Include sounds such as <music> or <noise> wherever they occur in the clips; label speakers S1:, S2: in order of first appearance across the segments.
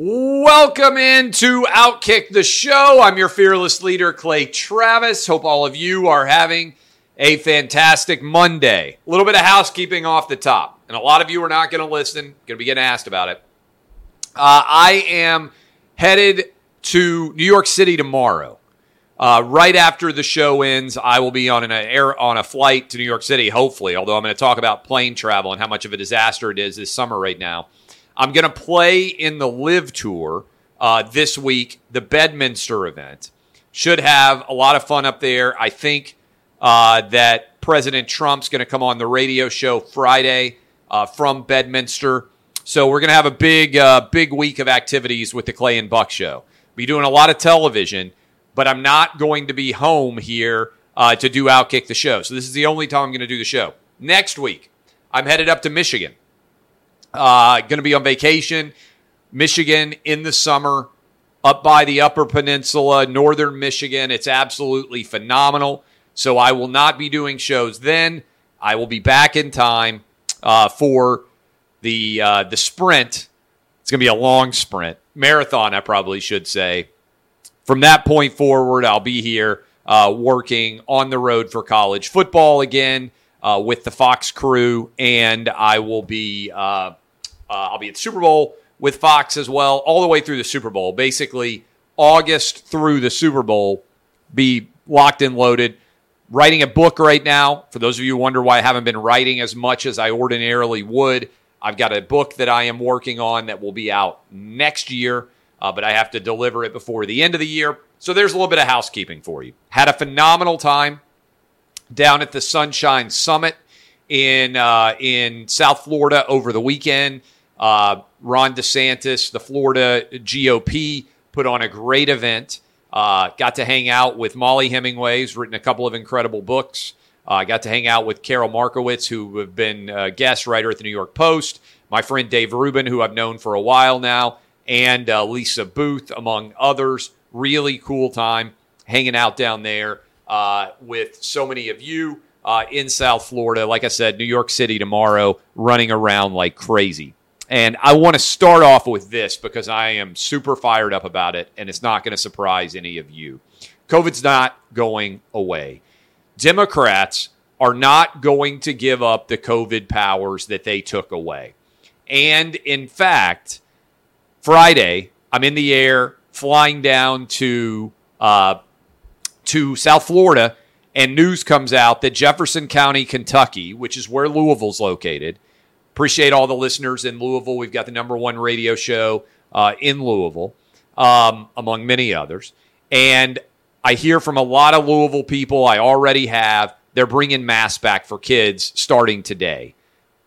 S1: Welcome into Outkick the Show. I'm your fearless leader, Clay Travis. Hope all of you are having a fantastic Monday. A little bit of housekeeping off the top, and a lot of you are not going to listen, going to be getting asked about it. Uh, I am headed to New York City tomorrow. Uh, right after the show ends, I will be on an air on a flight to New York City. Hopefully, although I'm going to talk about plane travel and how much of a disaster it is this summer right now. I'm going to play in the LIV Tour uh, this week, the Bedminster event. Should have a lot of fun up there. I think uh, that President Trump's going to come on the radio show Friday uh, from Bedminster. So we're going to have a big, uh, big week of activities with the Clay and Buck show. Be doing a lot of television but I'm not going to be home here uh, to do Outkick the show. So this is the only time I'm going to do the show. Next week, I'm headed up to Michigan. Uh, going to be on vacation. Michigan in the summer, up by the Upper Peninsula, northern Michigan. It's absolutely phenomenal. So I will not be doing shows then. I will be back in time uh, for the uh, the sprint. It's going to be a long sprint, marathon. I probably should say from that point forward, I'll be here uh, working on the road for college football again uh, with the Fox crew, and I will be uh, I'll be at the Super Bowl with Fox as well, all the way through the Super Bowl. Basically, August through the Super Bowl, be locked and loaded. Writing a book right now. For those of you who wonder why I haven't been writing as much as I ordinarily would, I've got a book that I am working on that will be out next year uh, but I have to deliver it before the end of the year. So there's a little bit of housekeeping for you. Had a phenomenal time down at the Sunshine Summit in uh, in South Florida over the weekend. Uh, Ron DeSantis, the Florida GOP, put on a great event. Uh, got to hang out with Mollie Hemingway, who's written a couple of incredible books. I uh, got to hang out with Karol Markowitz, who have been a guest writer at the New York Post. My friend Dave Rubin, who I've known for a while now and uh, Lisa Boothe, among others. Really cool time hanging out down there uh, with so many of you uh, in South Florida. Like I said, New York City tomorrow, running around like crazy. And I want to start off with this because I am super fired up about it, and it's not going to surprise any of you. COVID's not going away. Democrats are not going to give up the COVID powers that they took away. And in fact, Friday, I'm in the air flying down to uh, to South Florida, and news comes out that Jefferson County, Kentucky, which is where Louisville's located. Appreciate all the listeners in Louisville. We've got the number one radio show uh, in Louisville, um, among many others. And I hear from a lot of Louisville people. I already have. They're bringing masks back for kids starting today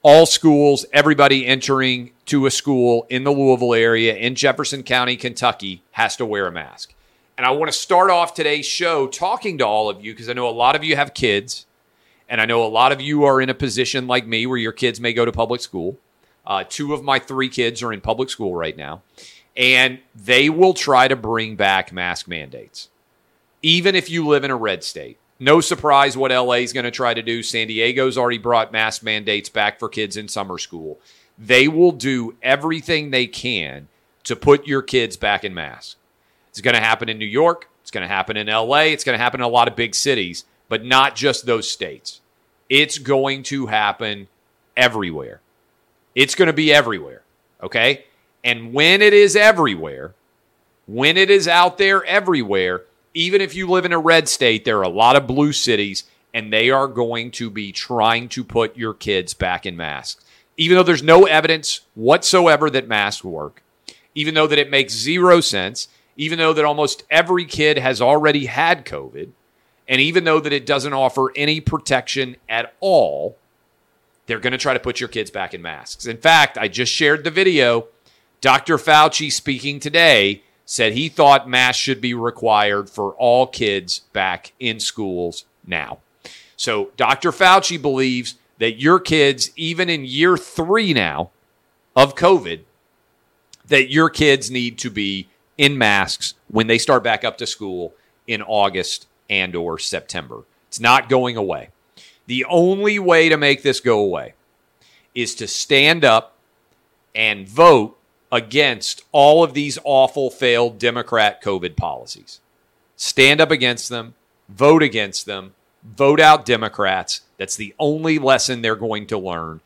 S1: all schools, everybody entering to a school in the Louisville area in Jefferson County, Kentucky, has to wear a mask. And I want to start off today's show talking to all of you because I know a lot of you have kids, and I know a lot of you are in a position like me where your kids may go to public school. Uh, two of my three kids are in public school right now, and they will try to bring back mask mandates, even if you live in a red state. No surprise what LA is going to try to do. San Diego's already brought mask mandates back for kids in summer school. They will do everything they can to put your kids back in masks. It's going to happen in New York. It's going to happen in LA. It's going to happen in a lot of big cities, but not just those states. It's going to happen everywhere. It's going to be everywhere. Okay. And when it is everywhere, when it is out there everywhere, even if you live in a red state, there are a lot of blue cities, and they are going to be trying to put your kids back in masks. Even though there's no evidence whatsoever that masks work, even though that it makes zero sense, even though that almost every kid has already had COVID, and even though that it doesn't offer any protection at all, they're going to try to put your kids back in masks. In fact, I just shared the video. Dr. Fauci speaking today said he thought masks should be required for all kids back in schools now. So Dr. Fauci believes that your kids, even in year three now of COVID, that your kids need to be in masks when they start back up to school in August and or September. It's not going away. The only way to make this go away is to stand up and vote against all of these awful failed Democrat COVID policies. Stand up against them, vote against them, vote out Democrats. That's the only lesson they're going to learn.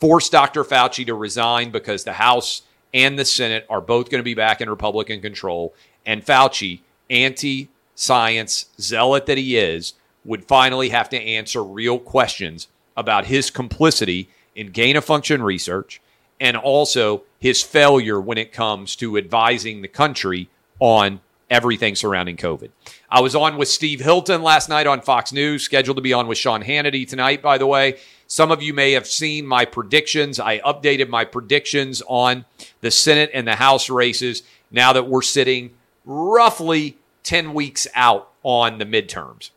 S1: Force Dr. Fauci to resign because the House and the Senate are both going to be back in Republican control. And Fauci, anti science zealot that he is, would finally have to answer real questions about his complicity in gain of function research and also his failure when it comes to advising the country on everything surrounding COVID. I was on with Steve Hilton last night on Fox News, scheduled to be on with Sean Hannity tonight, by the way. Some of you may have seen my predictions. I updated my predictions on the Senate and the House races now that we're sitting roughly 10 weeks out on the midterms.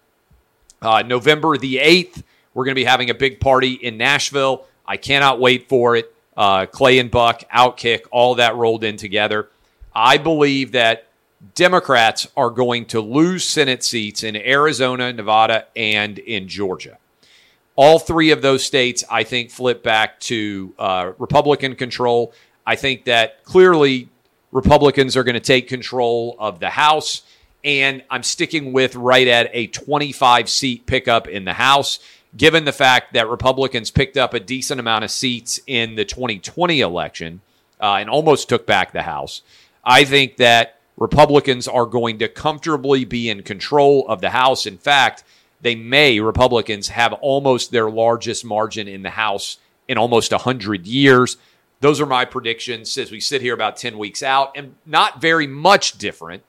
S1: Uh, November the 8th, we're going to be having a big party in Nashville. I cannot wait for it. Uh, Clay and Buck, Outkick, all that rolled in together. I believe that Democrats are going to lose Senate seats in Arizona, Nevada, and in Georgia. All three of those states, I think, flip back to uh, Republican control. I think that clearly Republicans are going to take control of the House. And I'm sticking with right at a 25 seat pickup in the House given the fact that Republicans picked up a decent amount of seats in the 2020 election uh, and almost took back the House, I think that Republicans are going to comfortably be in control of the House. In fact, they may, Republicans, have almost their largest margin in the House in almost 100 years. Those are my predictions as we sit here about 10 weeks out, and not very much different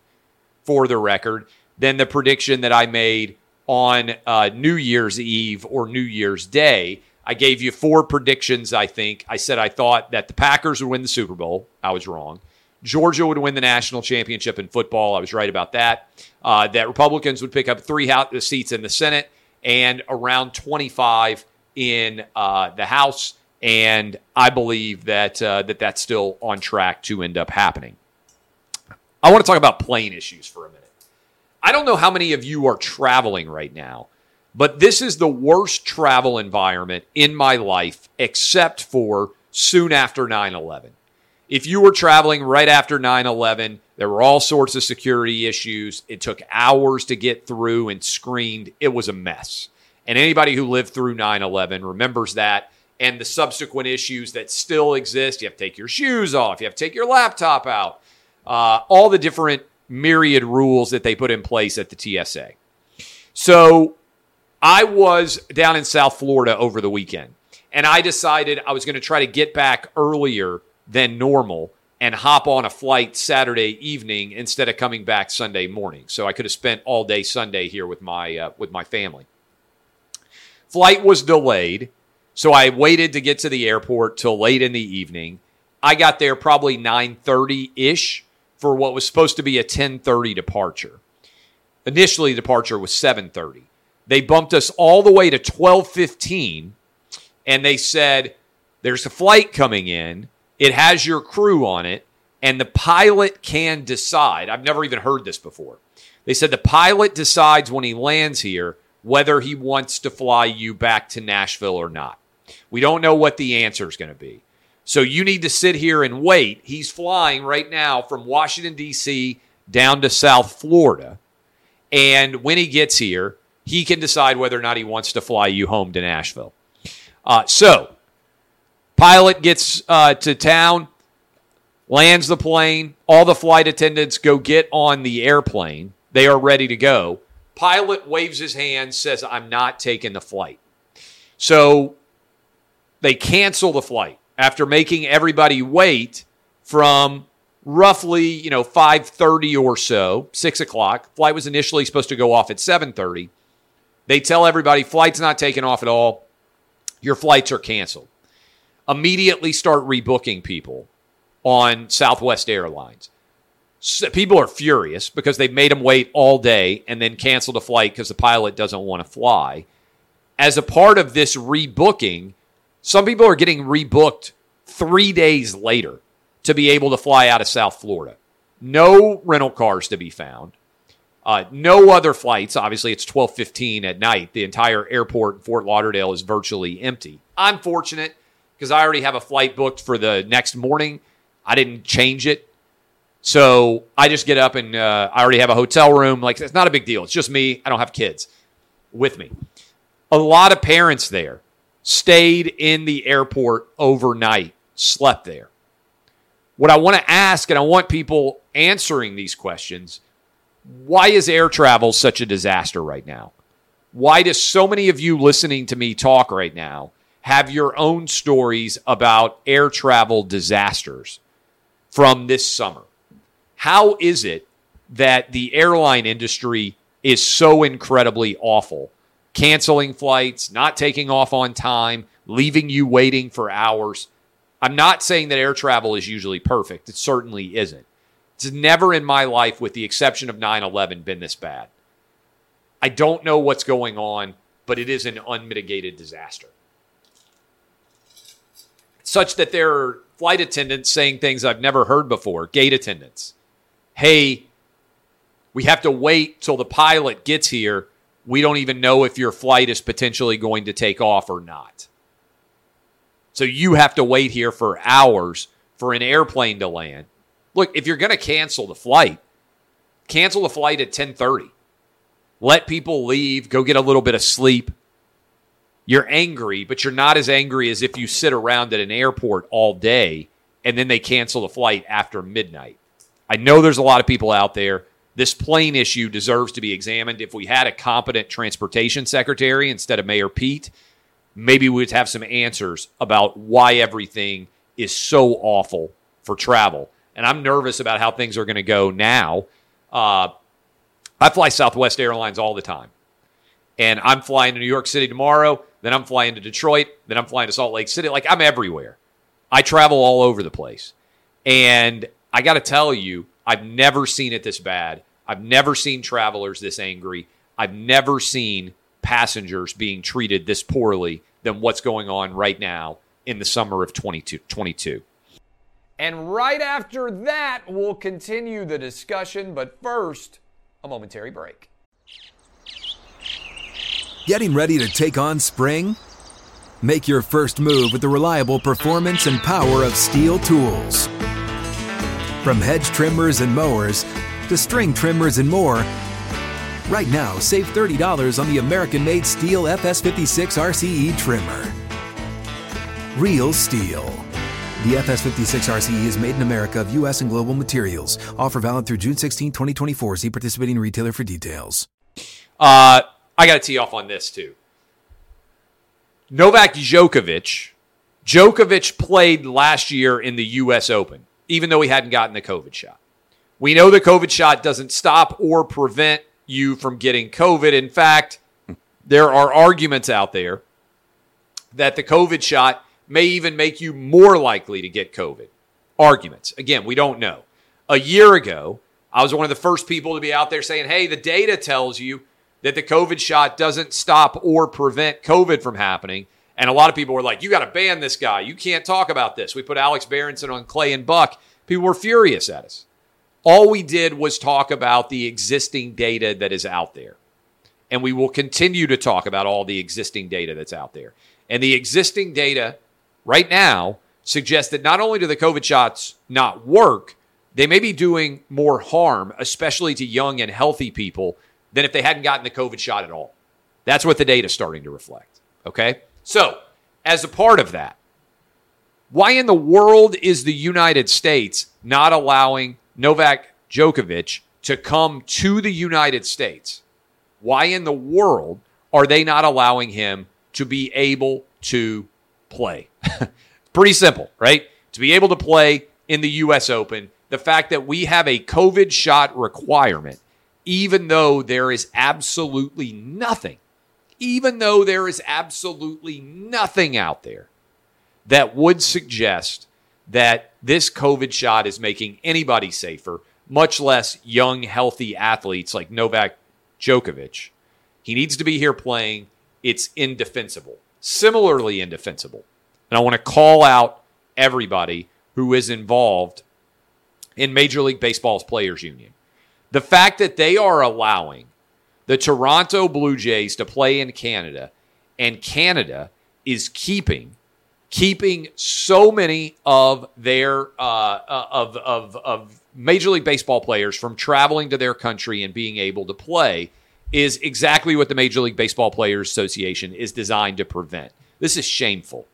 S1: for the record than the prediction that I made on uh, New Year's Eve or New Year's Day. I gave you four predictions, I think. I said I thought that the Packers would win the Super Bowl. I was wrong. Georgia would win the national championship in football. I was right about that. Uh, that Republicans would pick up three seats in the Senate and around 25 in uh, the House. And I believe that, uh, that that's still on track to end up happening. I want to talk about plane issues for a minute. I don't know how many of you are traveling right now, but this is the worst travel environment in my life, except for soon after 9 11. If you were traveling right after 9 11, there were all sorts of security issues. It took hours to get through and screened. It was a mess. And anybody who lived through 9 11 remembers that and the subsequent issues that still exist. You have to take your shoes off, you have to take your laptop out, uh, all the different myriad rules that they put in place at the TSA. So I was down in South Florida over the weekend, and I decided I was going to try to get back earlier than normal and hop on a flight Saturday evening instead of coming back Sunday morning. So I could have spent all day Sunday here with my uh, with my family. Flight was delayed, so I waited to get to the airport till late in the evening. I got there probably 9:30 ish for what was supposed to be a 10:30 departure. Initially, departure was 7:30. They bumped us all the way to 12:15, and they said, "There's a flight coming in. It has your crew on it, and the pilot can decide." I've never even heard this before. They said the pilot decides when he lands here whether he wants to fly you back to Nashville or not. We don't know what the answer is going to be. So you need to sit here and wait. He's flying right now from Washington, D.C. down to South Florida. And when he gets here, he can decide whether or not he wants to fly you home to Nashville. Uh, so, pilot gets uh, to town, lands the plane. All the flight attendants go get on the airplane. They are ready to go. Pilot waves his hand, says, I'm not taking the flight. So, they cancel the flight after making everybody wait from roughly you know 5.30 or so 6 o'clock. Flight was initially supposed to go off at 7.30 they tell everybody flight's not taking off at all. Your flights are canceled. Immediately start rebooking people on southwest airlines. People are furious because they've made them wait all day and then canceled a flight because the pilot doesn't want to fly. As a part of this rebooking, some people are getting rebooked three days later to be able to fly out of South Florida. No rental cars to be found. Uh, no other flights. Obviously, it's twelve fifteen at night. The entire airport in Fort Lauderdale is virtually empty. I'm fortunate because I already have a flight booked for the next morning. I didn't change it, so I just get up and uh, I already have a hotel room. Like it's not a big deal. It's just me. I don't have kids with me. A lot of parents there stayed in the airport overnight, slept there. What I want to ask, and I want people answering these questions why is air travel such a disaster right now? Why do so many of you listening to me talk right now have your own stories about air travel disasters from this summer? How is it that the airline industry is so incredibly awful? Canceling flights, not taking off on time, leaving you waiting for hours. I'm not saying that air travel is usually perfect. It certainly isn't. It's never in my life, with the exception of 9 11, been this bad. I don't know what's going on, but it is an unmitigated disaster. Such that there are flight attendants saying things I've never heard before, gate attendants. Hey, we have to wait till the pilot gets here. We don't even know if your flight is potentially going to take off or not. So you have to wait here for hours for an airplane to land look, if you're going to cancel the flight, cancel the flight at 10:30. Let people leave, go get a little bit of sleep. You're angry, but you're not as angry as if you sit around at an airport all day and then they cancel the flight after midnight. I know there's a lot of people out there. This plane issue deserves to be examined. If we had a competent transportation secretary instead of Mayor Pete, maybe we'd have some answers about why everything is so awful for travel and I'm nervous about how things are going to go now. Uh, I fly Southwest Airlines all the time, and I'm flying to New York City tomorrow. Then I'm flying to Detroit. Then I'm flying to Salt Lake City. Like I'm everywhere. I travel all over the place, and I got to tell you, I've never seen it this bad. I've never seen travelers this angry. I've never seen passengers being treated this poorly than what's going on right now in the summer of 2022. And right after that, we'll continue the discussion. But first, a momentary break.
S2: Getting ready to take on spring? Make your first move with the reliable performance and power of STIHL tools. From hedge trimmers and mowers to string trimmers and more, right now save $30 on the American made STIHL FS56 RCE trimmer. Real STIHL. The FS56 RCE is made in America of U.S. and global materials. Offer valid through June 16, 2024. See participating retailer for details.
S1: Uh, I got to tee off on this too. Novak Djokovic. Djokovic played last year in the U.S. Open, even though he hadn't gotten the COVID shot. We know the COVID shot doesn't stop or prevent you from getting COVID. In fact, there are arguments out there that the COVID shot may even make you more likely to get COVID. Arguments. Again, we don't know. A year ago, I was one of the first people to be out there saying, hey, the data tells you that the COVID shot doesn't stop or prevent COVID from happening. And a lot of people were like, you got to ban this guy. You can't talk about this. We put Alex Berenson on Clay and Buck. People were furious at us. All we did was talk about the existing data that is out there. And we will continue to talk about all the existing data that's out there. And the existing data right now suggests that not only do the COVID shots not work, they may be doing more harm, especially to young and healthy people, than if they hadn't gotten the COVID shot at all. That's what the data is starting to reflect. Okay? So, as a part of that, why in the world is the United States not allowing Novak Djokovic to come to the United States? Why in the world are they not allowing him to be able to play. <laughs> Pretty simple, right? To be able to play in the U.S. Open, the fact that we have a COVID shot requirement, even though there is absolutely nothing, even though there is absolutely nothing out there that would suggest that this COVID shot is making anybody safer, much less young, healthy athletes like Novak Djokovic. He needs to be here playing. It's indefensible. Similarly, indefensible. And I want to call out everybody who is involved in Major League Baseball's Players Union. The fact that they are allowing the Toronto Blue Jays to play in Canada and Canada is keeping keeping so many of their uh, uh, of, of of Major League Baseball players from traveling to their country and being able to play is exactly what the Major League Baseball Players Association is designed to prevent. This is shameful.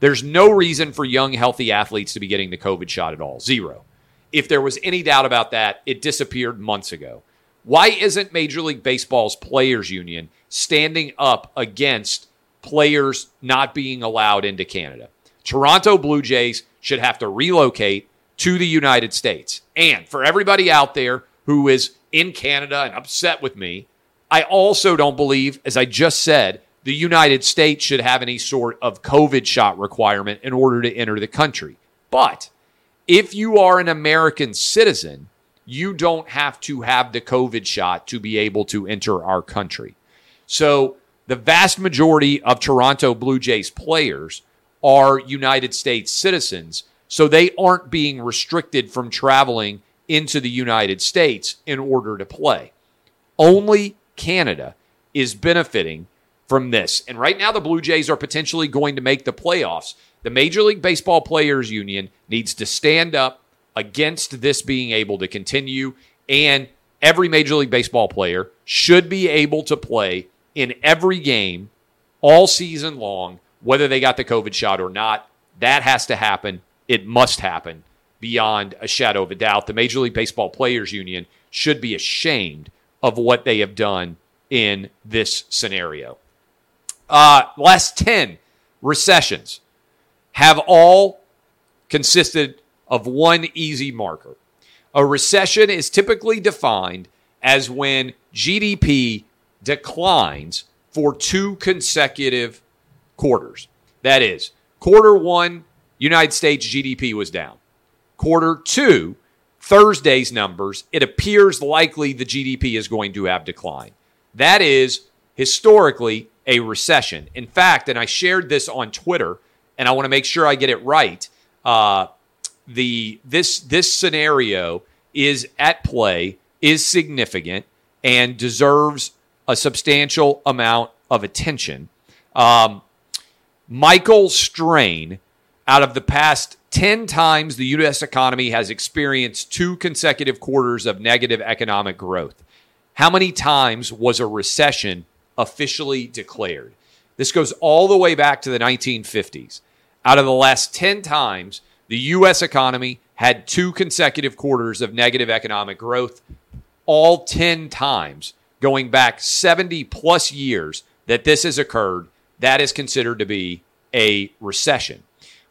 S1: There's no reason for young, healthy athletes to be getting the COVID shot at all. Zero. If there was any doubt about that, it disappeared months ago. Why isn't Major League Baseball's Players Union standing up against players not being allowed into Canada? Toronto Blue Jays should have to relocate to the United States. And for everybody out there who is in Canada and upset with me, I also don't believe, as I just said, the United States should have any sort of COVID shot requirement in order to enter the country. But if you are an American citizen, you don't have to have the COVID shot to be able to enter our country. So the vast majority of Toronto Blue Jays players are United States citizens. So they aren't being restricted from traveling into the United States in order to play. Only Canada is benefiting from this. And right now, the Blue Jays are potentially going to make the playoffs. The Major League Baseball Players Union needs to stand up against this being able to continue. And every Major League Baseball player should be able to play in every game all season long, whether they got the COVID shot or not. That has to happen. It must happen beyond a shadow of a doubt. The Major League Baseball Players Union should be ashamed of what they have done in this scenario. Uh, last 10 recessions have all consisted of one easy marker. A recession is typically defined as when GDP declines for two consecutive quarters. That is, quarter one, United States GDP was down. Quarter two, Thursday's numbers, it appears likely the GDP is going to have declined. That is historically a recession. In fact, and I shared this on Twitter, and I want to make sure I get it right. Uh, the this this scenario is at play, is significant, and deserves a substantial amount of attention. Um, Michael Strain, out of the past 10 times the U.S. economy has experienced two consecutive quarters of negative economic growth. How many times was a recession officially declared? This goes all the way back to the 1950s. Out of the last 10 times, the U.S. economy had two consecutive quarters of negative economic growth, all 10 times going back 70 plus years that this has occurred. That is considered to be a recession.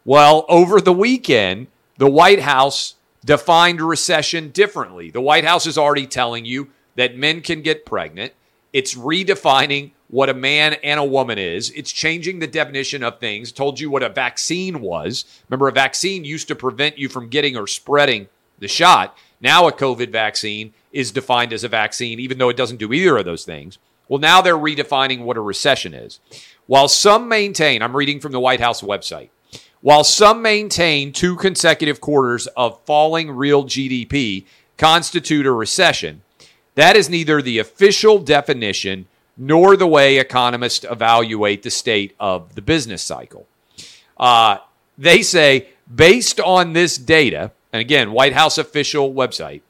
S1: Well, over the weekend, the White House defined recession differently. The White House is already telling you that men can get pregnant. It's redefining what a man and a woman is. It's changing the definition of things. Told you what a vaccine was. Remember, a vaccine used to prevent you from getting or spreading the shot. Now, a COVID vaccine is defined as a vaccine, even though it doesn't do either of those things. Well, now they're redefining what a recession is. While some maintain, I'm reading from the White House website, while some maintain two consecutive quarters of falling real GDP constitute a recession, that is neither the official definition nor the way economists evaluate the state of the business cycle. Uh, they say, based on this data, and again, White House official website,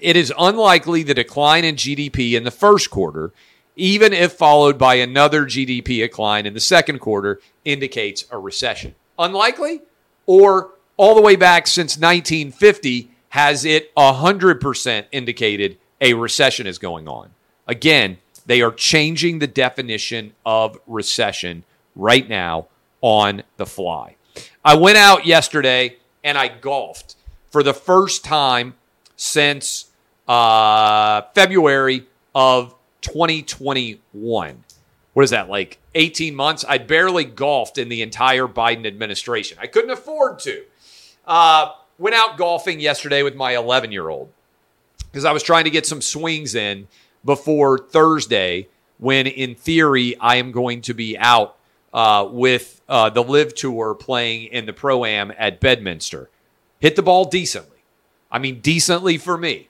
S1: it is unlikely the decline in GDP in the first quarter, even if followed by another GDP decline in the second quarter, indicates a recession unlikely, or all the way back since 1950 has it 100% indicated a recession is going on. Again, they are changing the definition of recession right now on the fly. I went out yesterday and I golfed for the first time since uh, February of 2021 what is that like 18 months? I barely golfed in the entire biden administration. I couldn't afford to. Uh, went out golfing yesterday with my 11 year old because I was trying to get some swings in before Thursday, when in theory I am going to be out uh, with uh, the LIV Tour playing in the Pro Am at Bedminster. Hit the ball decently. I mean, decently for me.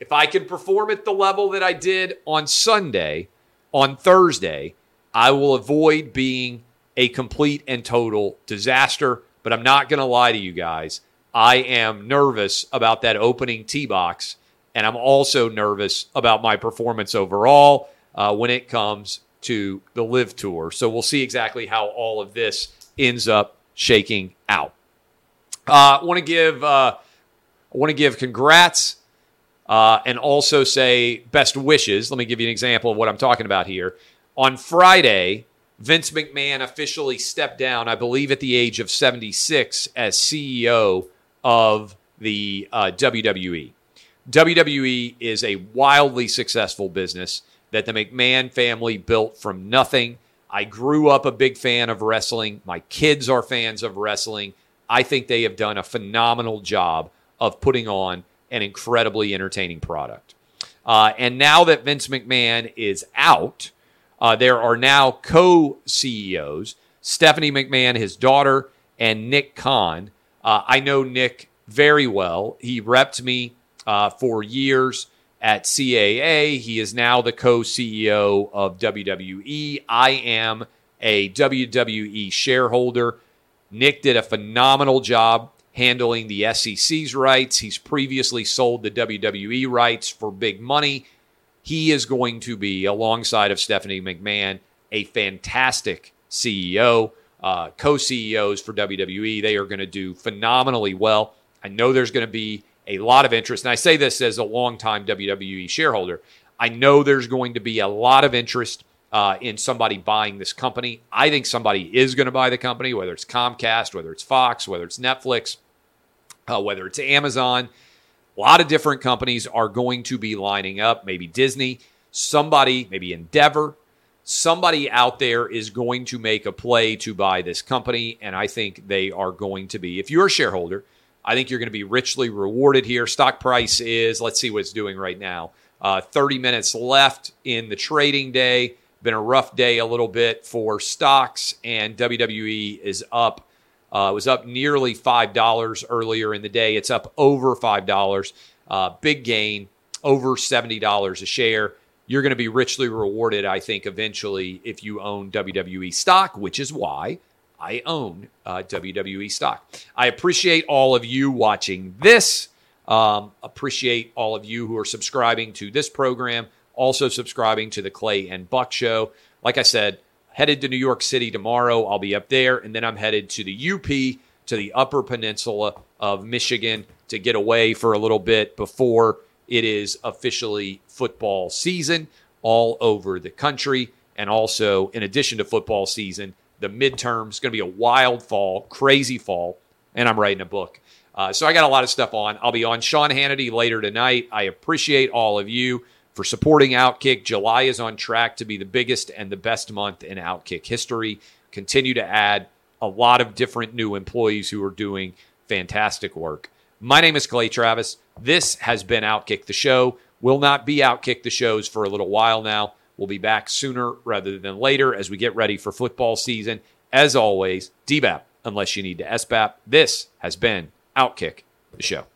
S1: If I can perform at the level that I did on Sunday, on Thursday, I will avoid being a complete and total disaster. But I'm not going to lie to you guys. I am nervous about that opening tee box and I'm also nervous about my performance overall uh, when it comes to the LIV tour. So we'll see exactly how all of this ends up shaking out. Uh, I want to give uh, want to give congrats uh, and also say best wishes. Let me give you an example of what I'm talking about here. On Friday, Vince McMahon officially stepped down, I believe, at the age of 76 as CEO of the uh, WWE. WWE is a wildly successful business that the McMahon family built from nothing. I grew up a big fan of wrestling. My kids are fans of wrestling. I think they have done a phenomenal job of putting on an incredibly entertaining product. Uh, and now that Vince McMahon is out, uh, there are now co CEOs Stephanie McMahon, his daughter, and Nick Khan. Uh, I know Nick very well. He repped me uh, for years at CAA. He is now the co CEO of WWE. I am a WWE shareholder. Nick did a phenomenal job handling the SEC's rights. He's previously sold the WWE rights for big money. He is going to be, alongside of Stephanie McMahon, a fantastic CEO, uh, co CEOs for WWE. They are going to do phenomenally well. I know there's going to be a lot of interest. And I say this as a longtime WWE shareholder. I know there's going to be a lot of interest uh, in somebody buying this company. I think somebody is going to buy the company, whether it's Comcast, whether it's Fox, whether it's Netflix, uh, whether it's Amazon. A lot of different companies are going to be lining up, maybe Disney, somebody, maybe Endeavor. Somebody out there is going to make a play to buy this company, and I think they are going to be. If you're a shareholder, I think you're going to be richly rewarded here. Stock price is, let's see what it's doing right now. Uh, 30 minutes left in the trading day. Been a rough day a little bit for stocks, and WWE is up. Uh, it was up nearly $5 earlier in the day. It's up over $5. Uh, big gain, over $70 a share. You're going to be richly rewarded, I think, eventually if you own WWE stock, which is why I own uh, WWE stock. I appreciate all of you watching this. Um, appreciate all of you who are subscribing to this program, also subscribing to the Clay and Buck Show. Like I said, headed to New York City tomorrow. I'll be up there, and then I'm headed to the UP, to the Upper Peninsula of Michigan to get away for a little bit before it is officially football season all over the country. And also, in addition to football season, the midterms. Going to be a wild fall, crazy fall, and I'm writing a book. Uh, so I got a lot of stuff on. I'll be on Sean Hannity later tonight. I appreciate all of you for supporting Outkick. July is on track to be the biggest and the best month in Outkick history. Continue to add a lot of different new employees who are doing fantastic work. My name is Clay Travis. This has been Outkick the Show. Will not be Outkick the Shows for a little while now. We'll be back sooner rather than later as we get ready for football season. As always, DBAP unless you need to SBAP. This has been Outkick, the show.